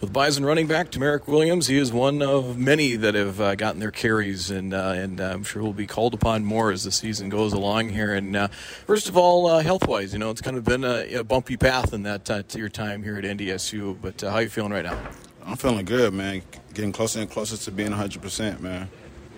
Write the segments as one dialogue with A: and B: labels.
A: With Bison running back TaMerik Williams, he is one of many that have uh, gotten their carries, and uh, and uh, I'm sure will be called upon more as the season goes along here. And uh, first of all, uh, health wise, you know, it's kind of been a, a bumpy path in that uh, to your time here at NDSU. But how are you feeling right now?
B: I'm feeling good, man. Getting closer and closer to being 100 percent, man.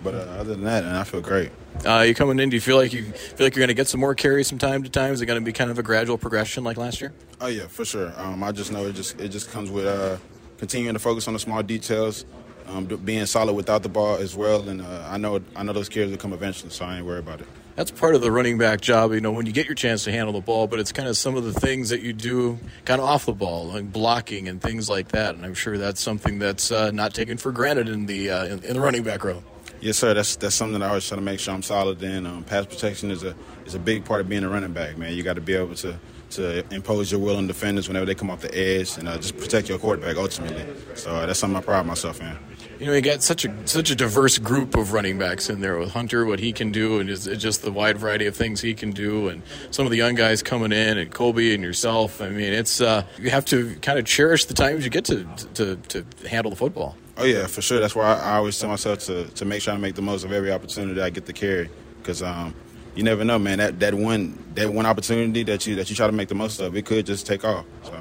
B: But other than that, and I feel great.
A: you coming in? Do you feel like you feel like you're going to get some more carries from time to time? Is it going to be kind of a gradual progression like last year?
B: Oh yeah, for sure. Um, I just know it just it just comes with continuing to focus on the small details, um, being solid without the ball as well. And uh, I know I know those carries will come eventually, so I ain't worried about it.
A: That's part of the running back job, you know, when you get your chance to handle the ball, but it's kind of some of the things that you do kind of off the ball, like blocking and things like that. And I'm sure that's something that's uh, not taken for granted in the uh, in, in, the running back row.
B: Yes, sir. That's that's something that I always try to make sure I'm solid in. Um, pass protection is a is a big part of being a running back, man. You got to be able to to impose your will on defenders whenever they come off the edge and uh, just protect your quarterback ultimately. So uh, that's something I pride myself in.
A: You know, you got such a such a diverse group of running backs in there with Hunter, what he can do, and just, just the wide variety of things he can do, and some of the young guys coming in, and Kobe and yourself. I mean, it's uh, you have to kind of cherish the times you get to to, to handle the football.
B: Oh yeah, for sure. That's why I, I always tell myself to to make sure I make the most of every opportunity I get to carry, because um, you never know, man. That that one that one opportunity that you that you try to make the most of, it could just take off. So.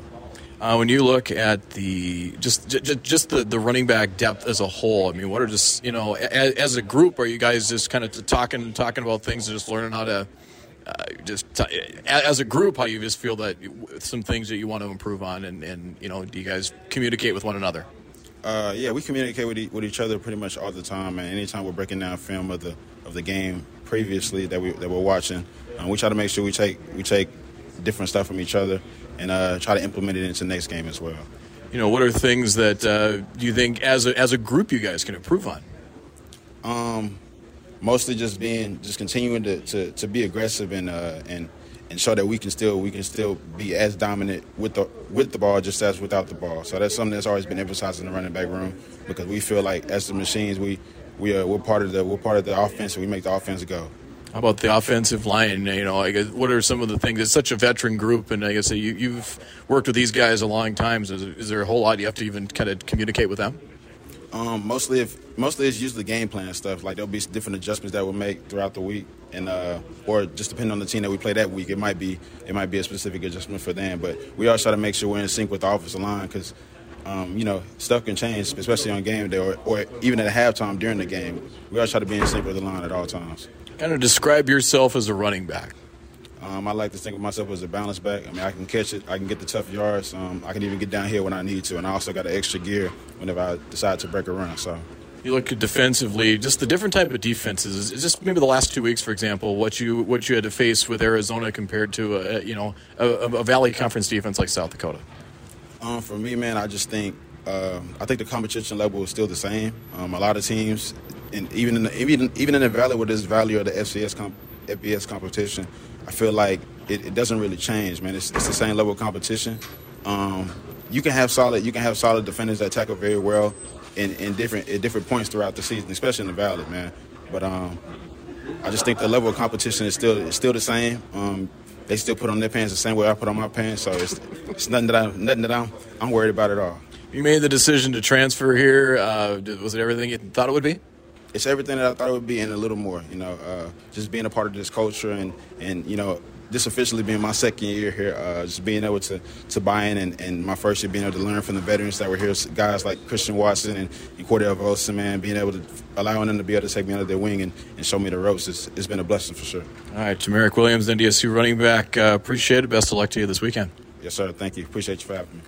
A: Uh, when you look at the just just, just the, the running back depth as a whole, I mean, what are just you know as, as a group, are you guys just kind of talking talking about things and just learning how to uh, just t- as a group, how you just feel that some things that you want to improve on, and, and you know, do you guys communicate with one another?
B: Uh, yeah, we communicate with, e- with each other pretty much all the time, and anytime we're breaking down film of the of the game previously that we that we're watching, um, we try to make sure we take we take different stuff from each other and uh, try to implement it into the next game as well.
A: You know, what are things that uh, do you think as a, as a group you guys can improve on?
B: Um, mostly just being just continuing to, to, to be aggressive and uh, and and show that we can still we can still be as dominant with the with the ball just as without the ball. So that's something that's always been emphasized in the running back room because we feel like as the machines we we are we're part of the we're part of the offense and we make the offense go.
A: How about the offensive line? You know, I guess what are some of the things? It's such a veteran group, and I guess you, you've worked with these guys a long time. So is, is, there a whole lot you have to even kind of communicate with them?
B: Um, mostly, if mostly it's usually game plan stuff. Like there'll be different adjustments that we'll make throughout the week, and uh, or just depending on the team that we play that week, it might be it might be a specific adjustment for them. But we always try to make sure we're in sync with the offensive line because. Um, you know, stuff can change, especially on game day or, or even at halftime during the game. We always try to be in sync with the line at all times.
A: Kind of describe yourself as a running back.
B: Um, I like to think of myself as a balance back. I mean, I can catch it, I can get the tough yards, um, I can even get down here when I need to, and I also got an extra gear whenever I decide to break a run. So.
A: You look defensively, just the different type of defenses. Is just maybe the last two weeks, for example, what you what you had to face with Arizona compared to a, you know a, a Valley Conference defense like South Dakota.
B: Um, for me, man, I just think uh, I think the competition level is still the same. Um, a lot of teams, and even in the, even even in the Valley with this value of the FCS comp, FBS competition, I feel like it, it, doesn't really change, man. It's, it's the same level of competition. Um, you can have solid, you can have solid defenders that tackle very well in, in different at different points throughout the season, especially in the Valley, man. But um, I just think the level of competition is still is still the same. Um, they still put on their pants the same way I put on my pants, so it's, it's nothing that I nothing that I'm I'm worried about at all.
A: You made the decision to transfer here. Uh, was it everything you thought it would be?
B: It's everything that I thought it would be and a little more. You know, uh, just being a part of this culture and and you know. This officially being my second year here, uh, just being able to to buy in, and, and my first year being able to learn from the veterans that were here, guys like Christian Watson and, and Cordell Volson, man, being able to allowing them to be able to take me under their wing and, and show me the ropes, it's, it's been a blessing for sure.
A: All right, TaMerik Williams, NDSU running back. Uh, appreciate it. Best of luck to you this weekend.
B: Yes, sir. Thank you. Appreciate you for having me.